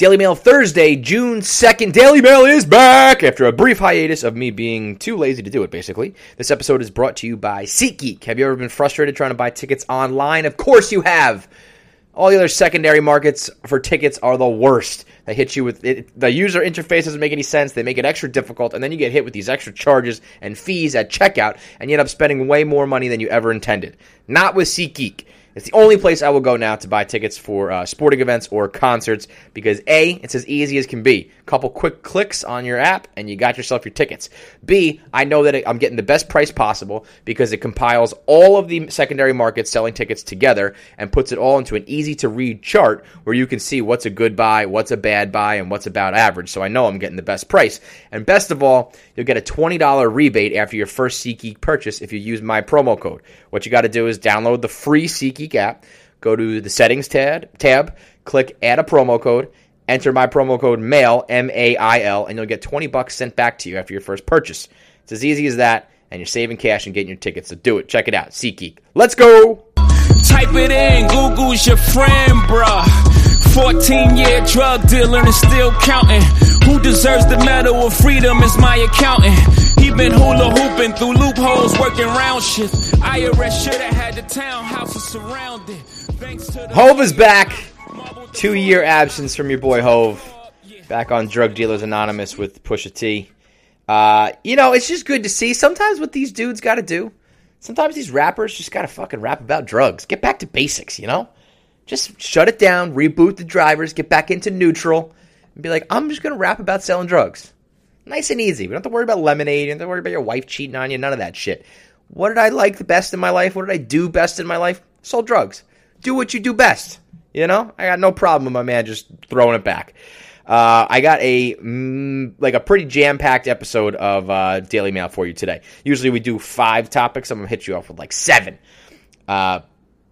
Daily Mail Thursday, June 2nd. Daily Mail is back after a brief hiatus of me being too lazy to do it, basically. This episode is brought to you by SeatGeek. Have you ever been frustrated trying to buy tickets online? Of course you have. All the other secondary markets for tickets are the worst. They hit you with it, the user interface doesn't make any sense. They make it extra difficult, and then you get hit with these extra charges and fees at checkout, and you end up spending way more money than you ever intended. Not with SeatGeek. It's the only place I will go now to buy tickets for uh, sporting events or concerts because A, it's as easy as can be. A couple quick clicks on your app and you got yourself your tickets. B, I know that I'm getting the best price possible because it compiles all of the secondary markets selling tickets together and puts it all into an easy to read chart where you can see what's a good buy, what's a bad buy, and what's about average. So I know I'm getting the best price. And best of all, you'll get a $20 rebate after your first SeatGeek purchase if you use my promo code. What you got to do is download the free SeatGeek app, go to the settings tab, tab, click add a promo code, enter my promo code MAIL, M A I L, and you'll get 20 bucks sent back to you after your first purchase. It's as easy as that, and you're saving cash and getting your tickets. So do it. Check it out. SeatGeek. Let's go. Type it in, Google's your friend, bruh. 14 year drug dealer and still counting. Who deserves the medal of freedom is my accountant. He been hula hooping through loopholes, working round shift. IRS should have had the townhouses surrounded. Thanks to Hov is back. Two year absence from your boy Hov. Back on Drug Dealers Anonymous with Pusha T. Uh, you know, it's just good to see. Sometimes what these dudes got to do, sometimes these rappers just got to fucking rap about drugs. Get back to basics, you know? Just shut it down, reboot the drivers, get back into neutral, and be like, I'm just going to rap about selling drugs. Nice and easy. We don't have to worry about lemonade. You don't have to worry about your wife cheating on you. None of that shit. What did I like the best in my life? What did I do best in my life? Sold drugs. Do what you do best. You know, I got no problem with my man just throwing it back. Uh, I got a mm, like a pretty jam packed episode of uh, Daily Mail for you today. Usually we do five topics. I'm gonna hit you off with like seven uh,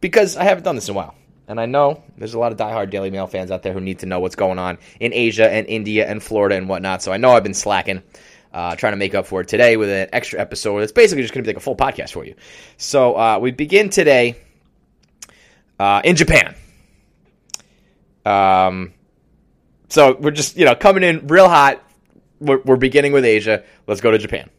because I haven't done this in a while. And I know there's a lot of diehard Daily Mail fans out there who need to know what's going on in Asia and India and Florida and whatnot. So I know I've been slacking, uh, trying to make up for it today with an extra episode that's basically just going to be like a full podcast for you. So uh, we begin today uh, in Japan. Um, so we're just you know coming in real hot. We're, we're beginning with Asia. Let's go to Japan.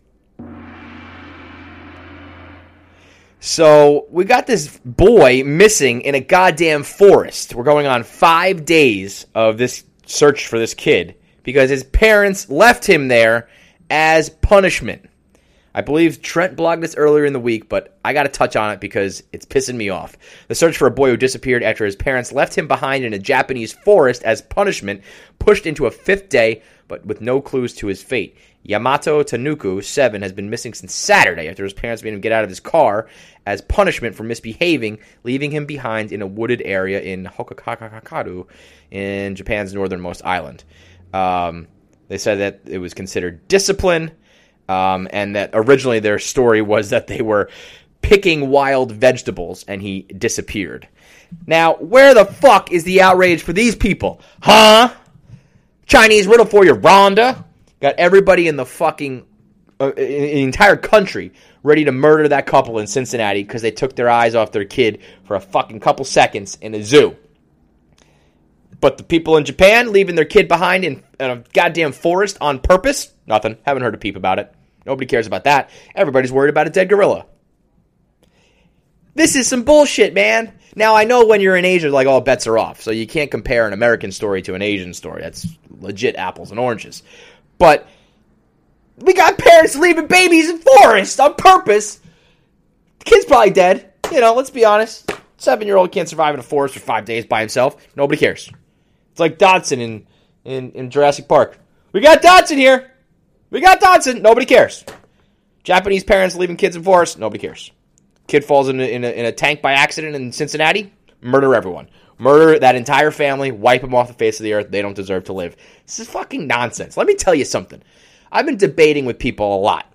So we got this boy missing in a goddamn forest. We're going on five days of this search for this kid because his parents left him there as punishment. I believe Trent blogged this earlier in the week, but I got to touch on it because it's pissing me off. The search for a boy who disappeared after his parents left him behind in a Japanese forest as punishment pushed into a fifth day, but with no clues to his fate. Yamato Tanooka, 7, has been missing since Saturday after his parents made him get out of his car as punishment for misbehaving, leaving him behind in a wooded area in Hokkaido in Japan's northernmost island. Um, they said that it was considered discipline, um, and that originally their story was that they were picking wild vegetables and he disappeared. Now, where the fuck is the outrage for these people? Huh? Chinese riddle for you, Rhonda. Got everybody in the fucking uh, in the entire country ready to murder that couple in Cincinnati because they took their eyes off their kid for a fucking couple seconds in a zoo. But the people in Japan leaving their kid behind in, in a goddamn forest on purpose? Nothing. Haven't heard a peep about it. Nobody cares about that. Everybody's worried about a dead gorilla. This is some bullshit, man. Now I know when you're in Asia, like all bets are off, so you can't compare an American story to an Asian story. That's legit apples and oranges. But we got parents leaving babies in forests on purpose. The kid's probably dead. You know, let's be honest. Seven year old can't survive in a forest for five days by himself. Nobody cares. It's like Dodgson in, in, in Jurassic Park. We got Dodgson here. We got Dodgson. Nobody cares. Japanese parents leaving kids in forests. Nobody cares. Kid falls in a, in a, in a tank by accident in Cincinnati. Murder everyone. Murder that entire family. Wipe them off the face of the earth. They don't deserve to live. This is fucking nonsense. Let me tell you something. I've been debating with people a lot.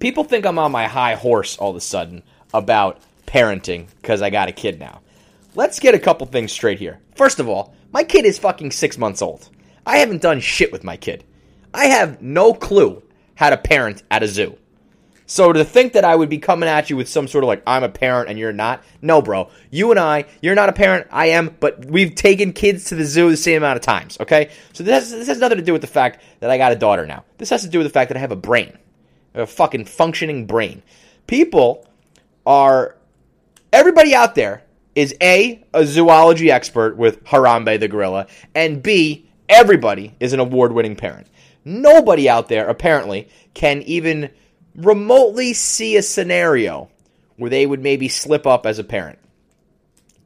People think I'm on my high horse all of a sudden about parenting because I got a kid now. Let's get a couple things straight here. First of all, my kid is fucking six months old. I haven't done shit with my kid. I have no clue how to parent at a zoo. So to think that I would be coming at you with some sort of like I'm a parent and you're not, no, bro. You and I, you're not a parent, I am, but we've taken kids to the zoo the same amount of times. Okay, so this this has nothing to do with the fact that I got a daughter now. This has to do with the fact that I have a brain, a fucking functioning brain. People are everybody out there is a a zoology expert with Harambe the gorilla, and b everybody is an award-winning parent. Nobody out there apparently can even remotely see a scenario where they would maybe slip up as a parent.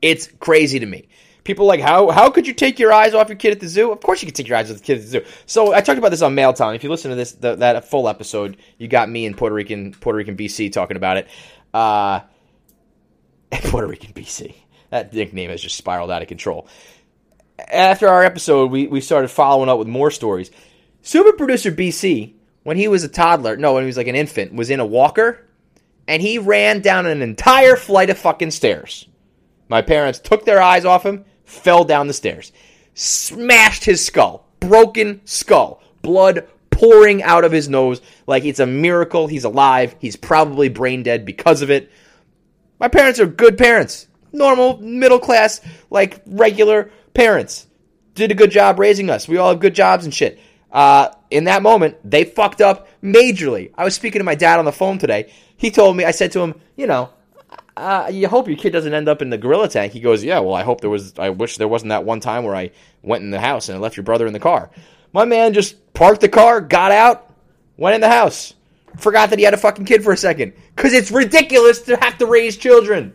It's crazy to me. People like, how how could you take your eyes off your kid at the zoo? Of course you can take your eyes off the kid at the zoo. So I talked about this on Mail Time. If you listen to this the, that full episode, you got me in Puerto Rican Puerto Rican BC talking about it. Uh, Puerto Rican BC. That nickname has just spiraled out of control. After our episode, we, we started following up with more stories. Super producer BC, when he was a toddler, no, when he was like an infant, was in a walker and he ran down an entire flight of fucking stairs. My parents took their eyes off him, fell down the stairs, smashed his skull, broken skull, blood pouring out of his nose like it's a miracle he's alive. He's probably brain dead because of it. My parents are good parents. Normal, middle class, like regular parents. Did a good job raising us. We all have good jobs and shit. Uh, in that moment, they fucked up majorly. I was speaking to my dad on the phone today. He told me, I said to him, you know, uh, you hope your kid doesn't end up in the gorilla tank. He goes, yeah, well, I hope there was, I wish there wasn't that one time where I went in the house and I left your brother in the car. My man just parked the car, got out, went in the house. Forgot that he had a fucking kid for a second. Because it's ridiculous to have to raise children.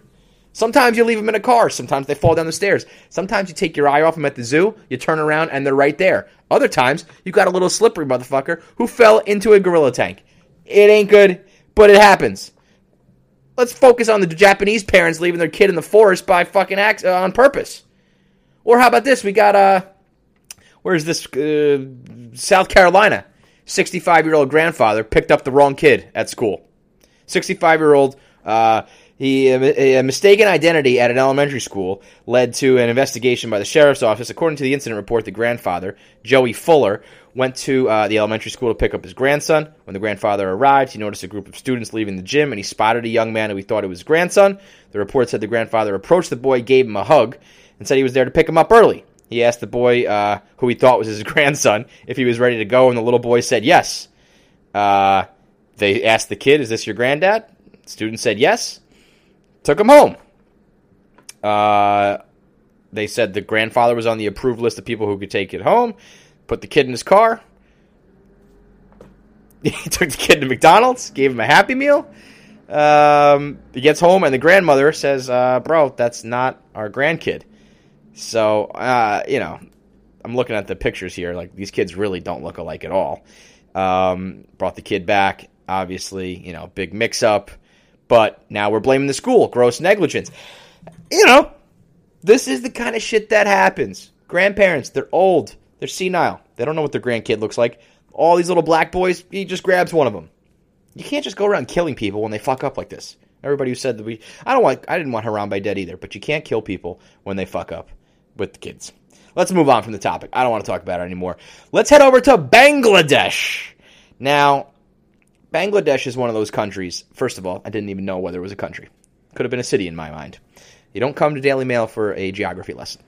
Sometimes you leave them in a car. Sometimes they fall down the stairs. Sometimes you take your eye off them at the zoo, you turn around, and they're right there. Other times, you got a little slippery motherfucker who fell into a gorilla tank. It ain't good, but it happens. Let's focus on the Japanese parents leaving their kid in the forest by fucking acts uh, on purpose. Or how about this? We got uh, where's this? Uh, South Carolina. 65 year old grandfather picked up the wrong kid at school. 65 year old. Uh, he a, mistaken identity at an elementary school led to an investigation by the sheriff's office. According to the incident report, the grandfather, Joey Fuller, went to uh, the elementary school to pick up his grandson. When the grandfather arrived, he noticed a group of students leaving the gym, and he spotted a young man who he thought was his grandson. The report said the grandfather approached the boy, gave him a hug, and said he was there to pick him up early. He asked the boy, uh, who he thought was his grandson, if he was ready to go, and the little boy said yes. Uh, they asked the kid, "Is this your granddad?" The student said yes took him home. Uh, they said the grandfather was on the approved list of people who could take it home. Put the kid in his car. He took the kid to McDonald's, gave him a Happy Meal. Um, he gets home, and the grandmother says, uh, "Bro, that's not our grandkid." So, uh, you know, I'm looking at the pictures here. Like these kids really don't look alike at all. Um, brought the kid back. Obviously, you know, big mix up. But now we're blaming the school, gross negligence. You know, this is the kind of shit that happens. Grandparents, they're old, they're senile, they don't know what their grandkid looks like. All these little black boys, he just grabs one of them. You can't just go around killing people when they fuck up like this. Everybody who said that we, I don't want, I didn't want Harambe dead either, but you can't kill people when they fuck up with the kids. Let's move on from the topic. I don't want to talk about it anymore. Let's head over to Bangladesh. Now, Bangladesh is one of those countries. First of all, I didn't even know whether it was a country. Could have been a city in my mind. You don't come to Daily Mail for a geography lesson.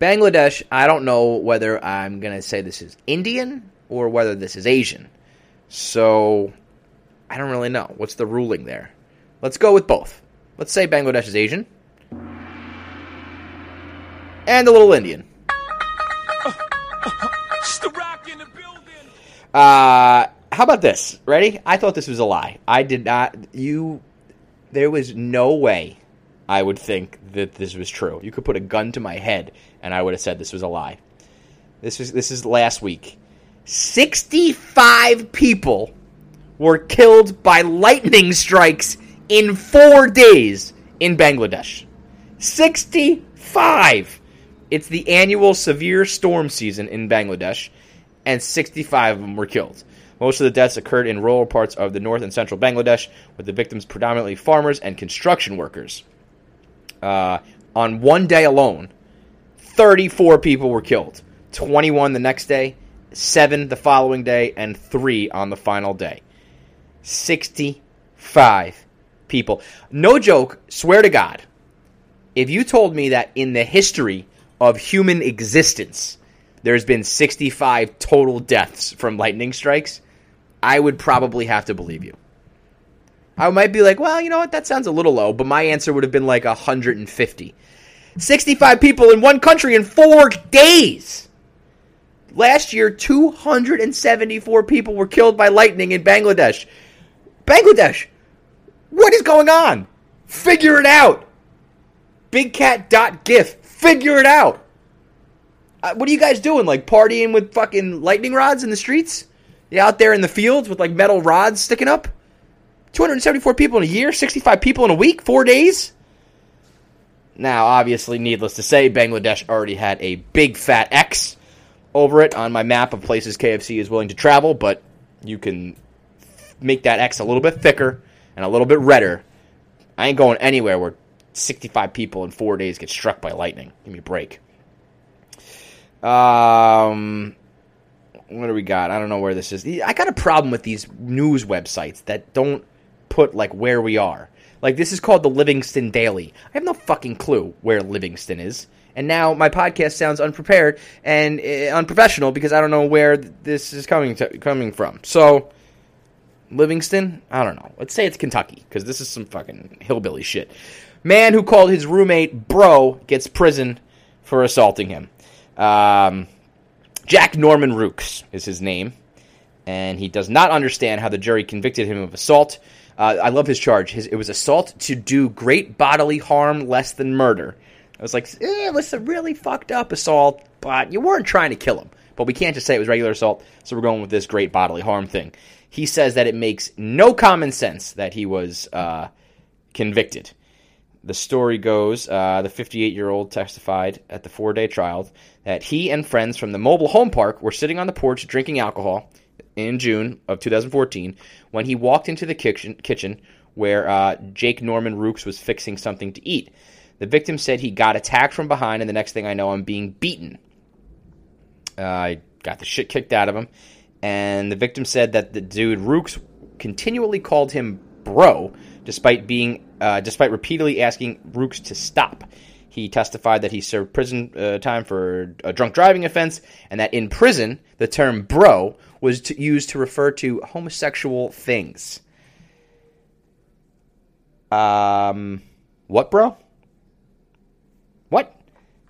Bangladesh, I don't know whether I'm going to say this is Indian or whether this is Asian. So I don't really know. What's the ruling there? Let's go with both. Let's say Bangladesh is Asian. And a little Indian. Uh, how about this? Ready? I thought this was a lie. I did not. You. There was no way I would think that this was true. You could put a gun to my head, and I would have said this was a lie. This is this is last week. Sixty-five people were killed by lightning strikes in four days in Bangladesh. Sixty-five. It's the annual severe storm season in Bangladesh, and sixty-five of them were killed. Most of the deaths occurred in rural parts of the north and central Bangladesh, with the victims predominantly farmers and construction workers. Uh, on one day alone, 34 people were killed. 21 the next day, 7 the following day, and 3 on the final day. 65 people. No joke, swear to God. If you told me that in the history of human existence, there's been 65 total deaths from lightning strikes, I would probably have to believe you. I might be like, well, you know what? That sounds a little low, but my answer would have been like 150. 65 people in one country in four days. Last year, 274 people were killed by lightning in Bangladesh. Bangladesh, what is going on? Figure it out. BigCat.gif, figure it out. Uh, what are you guys doing? Like partying with fucking lightning rods in the streets? Out there in the fields with like metal rods sticking up? 274 people in a year, 65 people in a week, four days? Now, obviously, needless to say, Bangladesh already had a big fat X over it on my map of places KFC is willing to travel, but you can make that X a little bit thicker and a little bit redder. I ain't going anywhere where 65 people in four days get struck by lightning. Give me a break. Um, what do we got? I don't know where this is. I got a problem with these news websites that don't put like where we are. Like this is called the Livingston Daily. I have no fucking clue where Livingston is. And now my podcast sounds unprepared and uh, unprofessional because I don't know where this is coming to, coming from. So Livingston, I don't know. Let's say it's Kentucky because this is some fucking hillbilly shit. Man who called his roommate bro gets prison for assaulting him. Um, Jack Norman Rooks is his name, and he does not understand how the jury convicted him of assault. Uh, I love his charge. His, it was assault to do great bodily harm less than murder. I was like, eh, it was a really fucked up assault, but you weren't trying to kill him. But we can't just say it was regular assault, so we're going with this great bodily harm thing. He says that it makes no common sense that he was uh, convicted. The story goes uh, the 58 year old testified at the four day trial that he and friends from the mobile home park were sitting on the porch drinking alcohol in June of 2014 when he walked into the kitchen, kitchen where uh, Jake Norman Rooks was fixing something to eat. The victim said he got attacked from behind, and the next thing I know, I'm being beaten. Uh, I got the shit kicked out of him. And the victim said that the dude Rooks continually called him bro, despite being, uh, despite repeatedly asking Rooks to stop. He testified that he served prison uh, time for a drunk driving offense, and that in prison, the term bro was to, used to refer to homosexual things. Um, what, bro? What?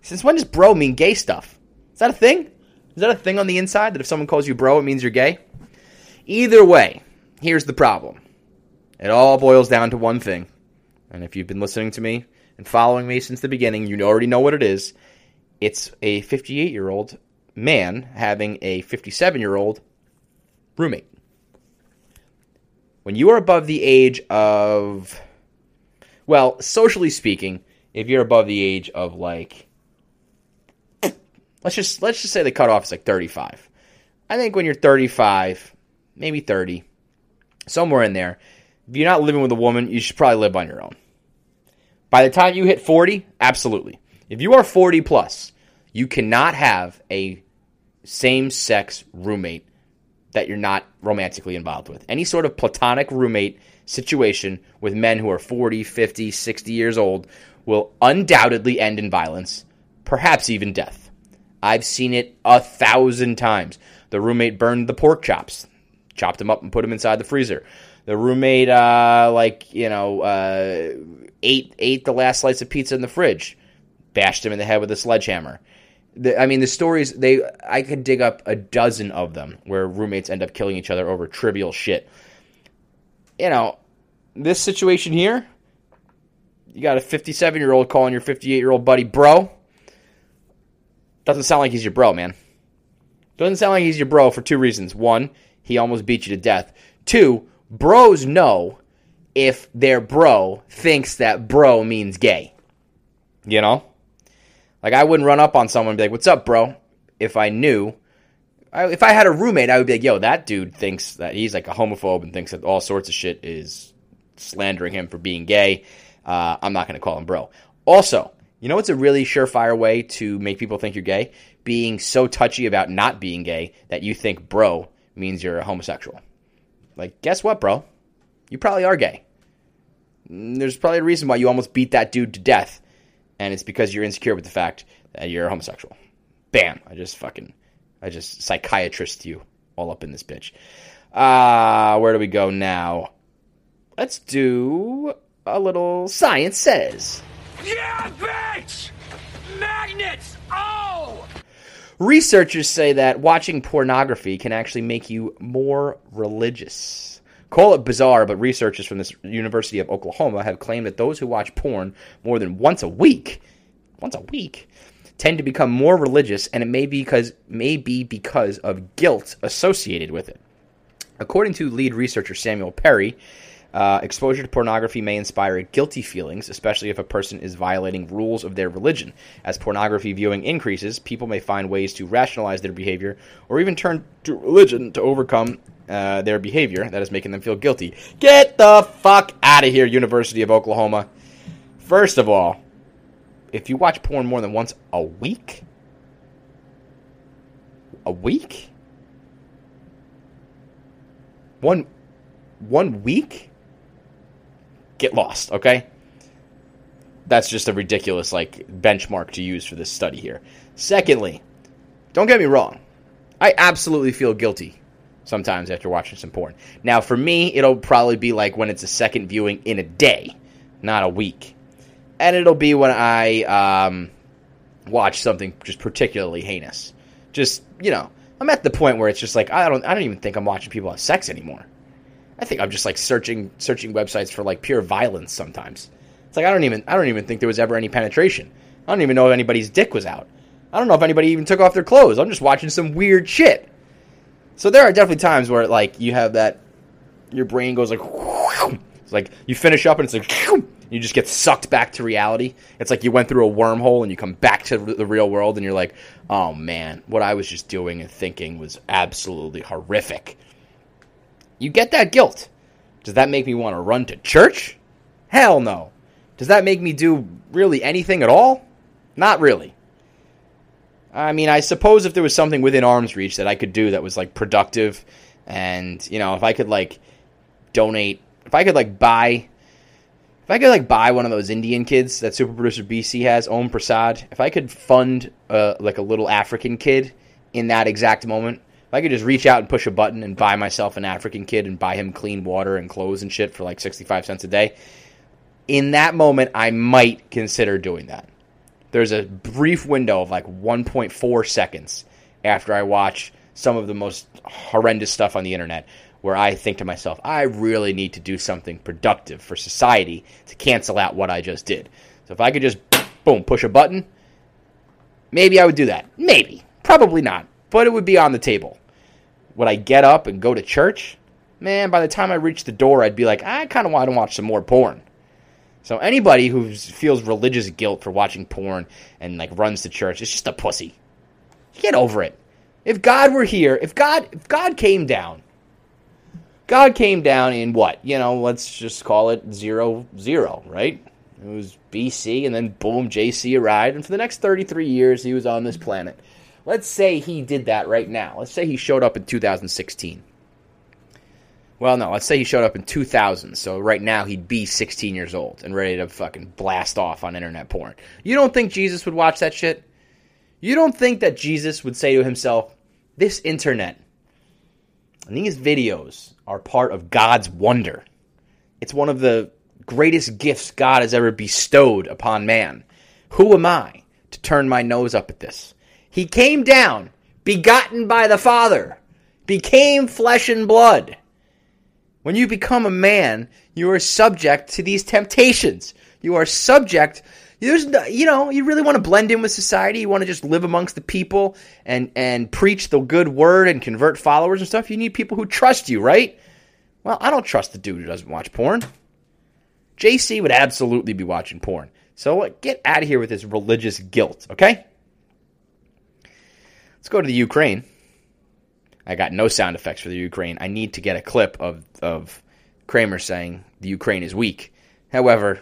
Since when does bro mean gay stuff? Is that a thing? Is that a thing on the inside that if someone calls you bro, it means you're gay? Either way, here's the problem. It all boils down to one thing. And if you've been listening to me and following me since the beginning, you already know what it is. It's a 58 year old man having a 57 year old roommate. When you are above the age of, well, socially speaking, if you're above the age of like, let's just let's just say the cutoff is like 35. I think when you're 35, maybe 30, somewhere in there, if you're not living with a woman, you should probably live on your own. By the time you hit 40, absolutely. If you are 40 plus, you cannot have a same sex roommate that you're not romantically involved with. Any sort of platonic roommate situation with men who are 40, 50, 60 years old will undoubtedly end in violence, perhaps even death. I've seen it a thousand times. The roommate burned the pork chops, chopped them up and put them inside the freezer. The roommate, uh, like you know, uh, ate ate the last slice of pizza in the fridge, bashed him in the head with a sledgehammer. The, I mean, the stories they I could dig up a dozen of them where roommates end up killing each other over trivial shit. You know, this situation here, you got a 57 year old calling your 58 year old buddy bro. Doesn't sound like he's your bro, man. Doesn't sound like he's your bro for two reasons. One, he almost beat you to death. Two, bros know if their bro thinks that bro means gay. You know? Like, I wouldn't run up on someone and be like, What's up, bro? If I knew. I, if I had a roommate, I would be like, Yo, that dude thinks that he's like a homophobe and thinks that all sorts of shit is slandering him for being gay. Uh, I'm not going to call him bro. Also, you know what's a really surefire way to make people think you're gay? Being so touchy about not being gay that you think bro means you're a homosexual. Like, guess what, bro? You probably are gay. Mm, There's probably a reason why you almost beat that dude to death, and it's because you're insecure with the fact that you're homosexual. Bam! I just fucking, I just psychiatrist you all up in this bitch. Uh, where do we go now? Let's do a little science says. Yeah, bitch! Magnets! Researchers say that watching pornography can actually make you more religious. Call it bizarre, but researchers from the University of Oklahoma have claimed that those who watch porn more than once a week, once a week, tend to become more religious, and it may be because may be because of guilt associated with it. According to lead researcher Samuel Perry, uh, exposure to pornography may inspire guilty feelings, especially if a person is violating rules of their religion. As pornography viewing increases, people may find ways to rationalize their behavior or even turn to religion to overcome uh, their behavior that is making them feel guilty. Get the fuck out of here, University of Oklahoma. First of all, if you watch porn more than once a week, a week? One one week? Get lost, okay? That's just a ridiculous like benchmark to use for this study here. Secondly, don't get me wrong. I absolutely feel guilty sometimes after watching some porn. Now, for me, it'll probably be like when it's a second viewing in a day, not a week. And it'll be when I um, watch something just particularly heinous. Just, you know, I'm at the point where it's just like I don't I don't even think I'm watching people have sex anymore. I think I'm just like searching searching websites for like pure violence sometimes. It's like I don't even I don't even think there was ever any penetration. I don't even know if anybody's dick was out. I don't know if anybody even took off their clothes. I'm just watching some weird shit. So there are definitely times where like you have that your brain goes like it's like you finish up and it's like you just get sucked back to reality. It's like you went through a wormhole and you come back to the real world and you're like, "Oh man, what I was just doing and thinking was absolutely horrific." You get that guilt. Does that make me want to run to church? Hell no. Does that make me do really anything at all? Not really. I mean, I suppose if there was something within arm's reach that I could do that was like productive and, you know, if I could like donate, if I could like buy if I could like buy one of those Indian kids that Super Producer BC has, Om Prasad, if I could fund uh, like a little African kid in that exact moment, if I could just reach out and push a button and buy myself an African kid and buy him clean water and clothes and shit for like 65 cents a day, in that moment, I might consider doing that. There's a brief window of like 1.4 seconds after I watch some of the most horrendous stuff on the internet where I think to myself, I really need to do something productive for society to cancel out what I just did. So if I could just, boom, push a button, maybe I would do that. Maybe. Probably not. But it would be on the table. Would I get up and go to church? Man, by the time I reached the door, I'd be like, I kind of want to watch some more porn. So anybody who feels religious guilt for watching porn and like runs to church is just a pussy. Get over it. If God were here, if God if God came down, God came down in what? You know, let's just call it zero zero, right? It was BC, and then boom, JC arrived, and for the next 33 years, he was on this planet. Let's say he did that right now. Let's say he showed up in 2016. Well, no, let's say he showed up in 2000, so right now he'd be 16 years old and ready to fucking blast off on internet porn. You don't think Jesus would watch that shit? You don't think that Jesus would say to himself, This internet and these videos are part of God's wonder. It's one of the greatest gifts God has ever bestowed upon man. Who am I to turn my nose up at this? He came down, begotten by the Father, became flesh and blood. When you become a man, you are subject to these temptations. You are subject. There's, no- you know, you really want to blend in with society. You want to just live amongst the people and and preach the good word and convert followers and stuff. You need people who trust you, right? Well, I don't trust the dude who doesn't watch porn. JC would absolutely be watching porn. So get out of here with this religious guilt, okay? Let's go to the Ukraine. I got no sound effects for the Ukraine. I need to get a clip of of Kramer saying the Ukraine is weak. However,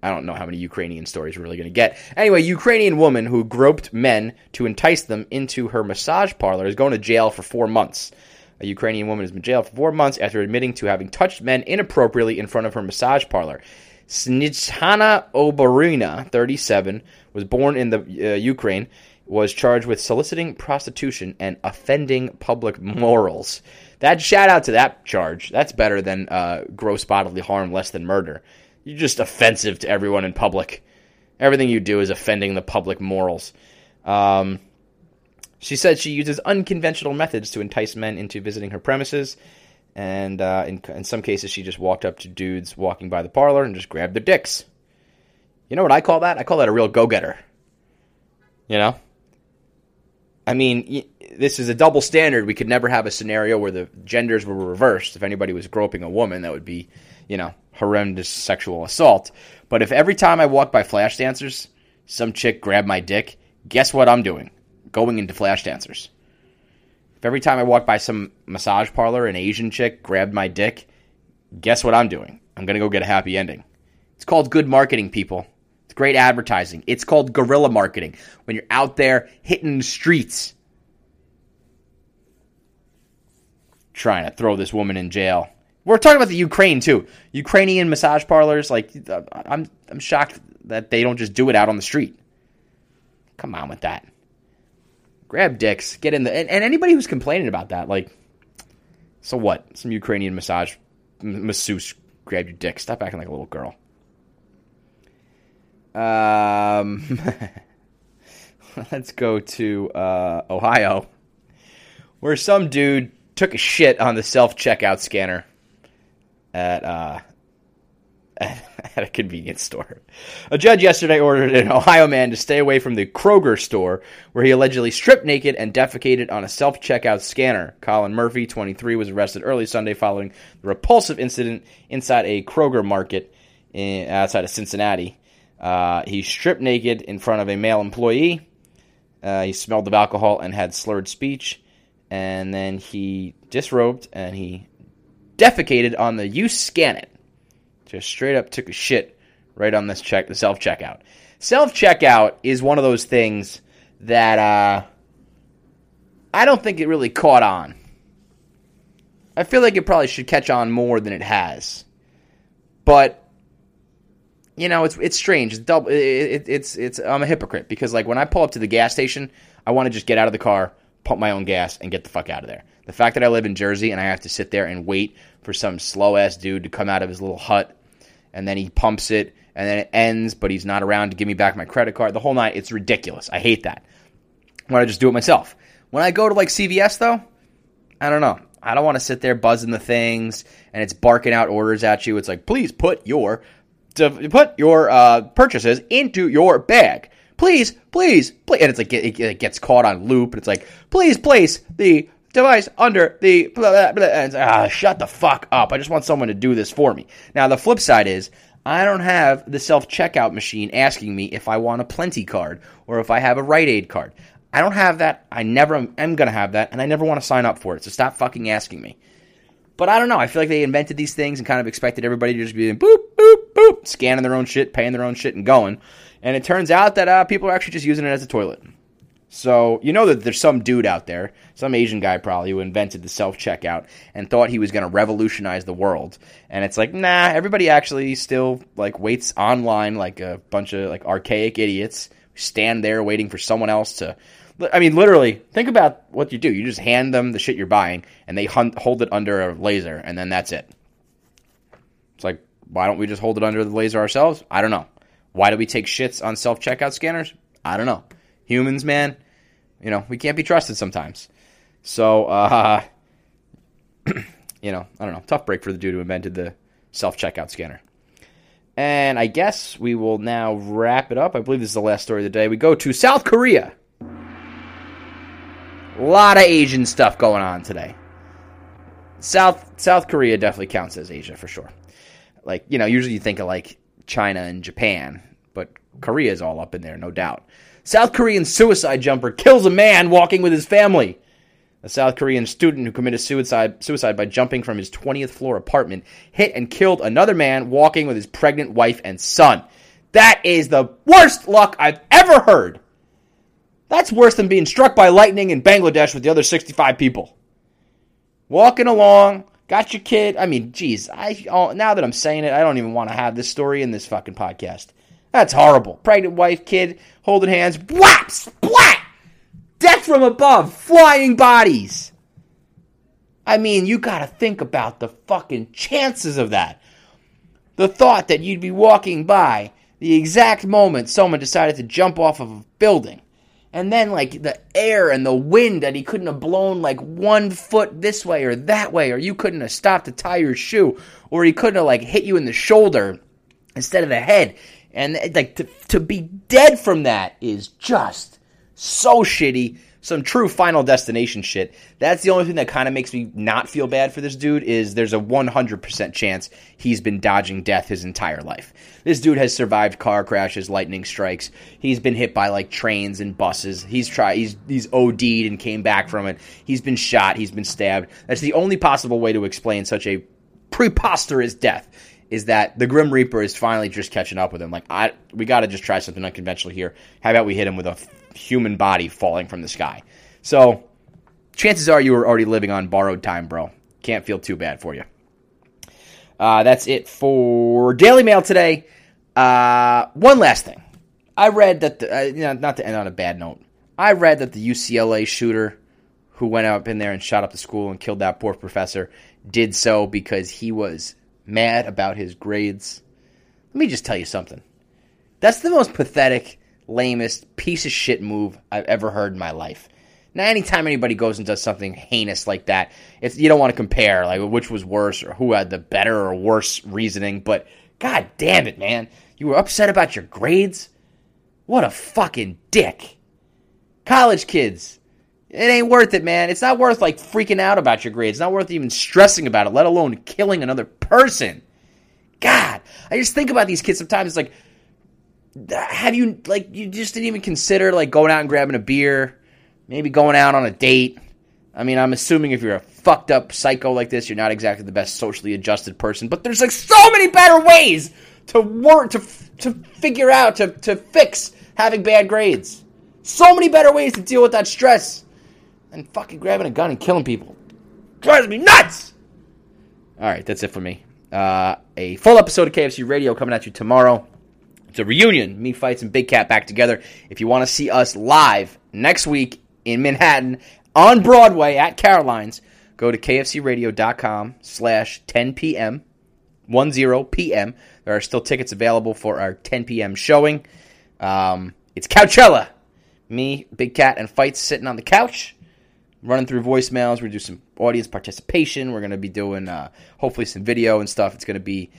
I don't know how many Ukrainian stories we're really going to get. Anyway, Ukrainian woman who groped men to entice them into her massage parlor is going to jail for four months. A Ukrainian woman has been jailed for four months after admitting to having touched men inappropriately in front of her massage parlor. Snitchana Obarina, 37, was born in the uh, Ukraine, was charged with soliciting prostitution and offending public morals. That shout out to that charge. That's better than uh, gross bodily harm, less than murder. You're just offensive to everyone in public. Everything you do is offending the public morals. Um, she said she uses unconventional methods to entice men into visiting her premises. And uh, in, in some cases, she just walked up to dudes walking by the parlor and just grabbed their dicks. You know what I call that? I call that a real go getter. You know? I mean, this is a double standard. We could never have a scenario where the genders were reversed. If anybody was groping a woman, that would be, you know, horrendous sexual assault. But if every time I walk by flash dancers, some chick grabbed my dick, guess what I'm doing? Going into flash dancers. If every time I walk by some massage parlor, an Asian chick grabbed my dick, guess what I'm doing? I'm going to go get a happy ending. It's called good marketing, people. Great advertising. It's called guerrilla marketing. When you're out there hitting the streets, trying to throw this woman in jail. We're talking about the Ukraine too. Ukrainian massage parlors, like uh, I'm, I'm shocked that they don't just do it out on the street. Come on with that. Grab dicks, get in the and, and anybody who's complaining about that, like, so what? Some Ukrainian massage masseuse grab your dick. Stop acting like a little girl. Um, let's go to uh, Ohio, where some dude took a shit on the self checkout scanner at uh, at a convenience store. A judge yesterday ordered an Ohio man to stay away from the Kroger store where he allegedly stripped naked and defecated on a self checkout scanner. Colin Murphy, 23, was arrested early Sunday following the repulsive incident inside a Kroger market in, outside of Cincinnati. Uh, he stripped naked in front of a male employee. Uh, he smelled of alcohol and had slurred speech. And then he disrobed and he defecated on the you scan it. Just straight up took a shit right on this check, the self checkout. Self checkout is one of those things that uh, I don't think it really caught on. I feel like it probably should catch on more than it has, but you know, it's it's strange. It's double. It, it, it's it's. I'm a hypocrite because like when I pull up to the gas station, I want to just get out of the car, pump my own gas, and get the fuck out of there. The fact that I live in Jersey and I have to sit there and wait for some slow ass dude to come out of his little hut and then he pumps it, and then it ends, but he's not around to give me back my credit card. The whole night, it's ridiculous. I hate that. Why don't I just do it myself? When I go to like CVS though, I don't know. I don't want to sit there buzzing the things and it's barking out orders at you. It's like, please put your to put your uh, purchases into your bag. Please, please, please. And it's like it, it, gets caught on loop, and it's like, please place the device under the blah, blah, blah, and ah, shut the fuck up. I just want someone to do this for me. Now the flip side is I don't have the self checkout machine asking me if I want a Plenti card or if I have a Rite Aid card. I don't have that. I never am, going to have that, and I never want to sign up for it. So stop fucking asking me. But I don't know. I feel like they invented these things and kind of expected everybody to just be boop, boop, scanning their own shit, paying their own shit, and going. And it turns out that uh, people are actually just using it as a toilet. So you know that there's some dude out there, some Asian guy probably, who invented the self checkout and thought he was going to revolutionize the world. And it's like, nah, everybody actually still like waits online like a bunch of like archaic idiots. Stand there waiting for someone else to. I mean, literally, think about what you do. You just hand them the shit you're buying, and they hunt, hold it under a laser, and then that's it. It's like, why don't we just hold it under the laser ourselves? I don't know. Why do we take shits on self checkout scanners? I don't know humans, man, you know, we can't be trusted sometimes. So, uh, you know, I don't know. Tough break for the dude who invented the self checkout scanner. And I guess we will now wrap it up. I believe this is the last story of the day. We go to South Korea. A lot of Asian stuff going on today. South South Korea definitely counts as Asia for sure. Like, you know, usually you think of like China and Japan, but Korea is all up in there, no doubt. South Korean suicide jumper kills a man walking with his family. A South Korean student who committed suicide, suicide by jumping from his 20th floor apartment hit and killed another man walking with his pregnant wife and son. That is the worst luck I've ever heard. That's worse than being struck by lightning in Bangladesh with the other 65 people. walking along, got your kid. I mean, geez, I oh, now that I'm saying it, I don't even want to have this story in this fucking podcast. That's horrible. Pregnant wife, kid, holding hands, whap, splat, death from above, flying bodies. I mean, you got to think about the fucking chances of that. The thought that you'd be walking by the exact moment someone decided to jump off of a building. And then, like, the air and the wind that he couldn't have blown, like, one foot this way or that way, or you couldn't have stopped to tie your shoe, or he couldn't have, like, hit you in the shoulder instead of the head. And, like, to, to be dead from that is just so shitty some true final destination shit. That's the only thing that kind of makes me not feel bad for this dude is there's a 100% chance he's been dodging death his entire life. This dude has survived car crashes, lightning strikes. He's been hit by like trains and buses. He's tried he's he's OD'd and came back from it. He's been shot, he's been stabbed. That's the only possible way to explain such a preposterous death is that the Grim Reaper is finally just catching up with him. Like, I we got to just try something unconventional here. How about we hit him with a human body falling from the sky. So chances are you were already living on borrowed time, bro. Can't feel too bad for you. Uh, that's it for Daily Mail today. Uh, one last thing. I read that, the, uh, you know, not to end on a bad note, I read that the UCLA shooter who went up in there and shot up the school and killed that poor professor did so because he was mad about his grades. Let me just tell you something. That's the most pathetic lamest piece of shit move I've ever heard in my life. Now, anytime anybody goes and does something heinous like that, you don't want to compare like which was worse or who had the better or worse reasoning, but god damn it, man, you were upset about your grades. What a fucking dick. College kids, it ain't worth it, man. It's not worth like freaking out about your grades. It's not worth even stressing about it, let alone killing another person. God, I just think about these kids sometimes. It's like have you like you just didn't even consider like going out and grabbing a beer, maybe going out on a date? I mean, I'm assuming if you're a fucked up psycho like this, you're not exactly the best socially adjusted person, but there's like so many better ways to work to to figure out to to fix having bad grades. So many better ways to deal with that stress than fucking grabbing a gun and killing people. Drives me nuts. All right, that's it for me. Uh, a full episode of KFC Radio coming at you tomorrow. It's a reunion. Me Feits and Big Cat back together. If you want to see us live next week in Manhattan on Broadway at Caroline's, go to kfcradio.com slash 10 p.m. 10 p.m. There are still tickets available for our 10 p.m. showing. Um, it's Couchella. Me, Big Cat, and Feits sitting on the couch, running through voicemails. We're going to do some audience participation. We're going to be doing uh, hopefully some video and stuff. It's going to be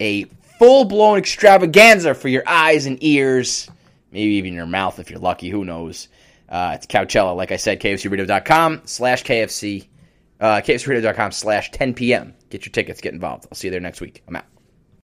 a full blown extravaganza for your eyes and ears, maybe even your mouth if you're lucky. Who knows? Uh, it's Couchella, like I said, kfcradio.com slash KFC, uh, kfcradio.com slash 10 p.m. Get your tickets, get involved. I'll see you there next week. I'm out.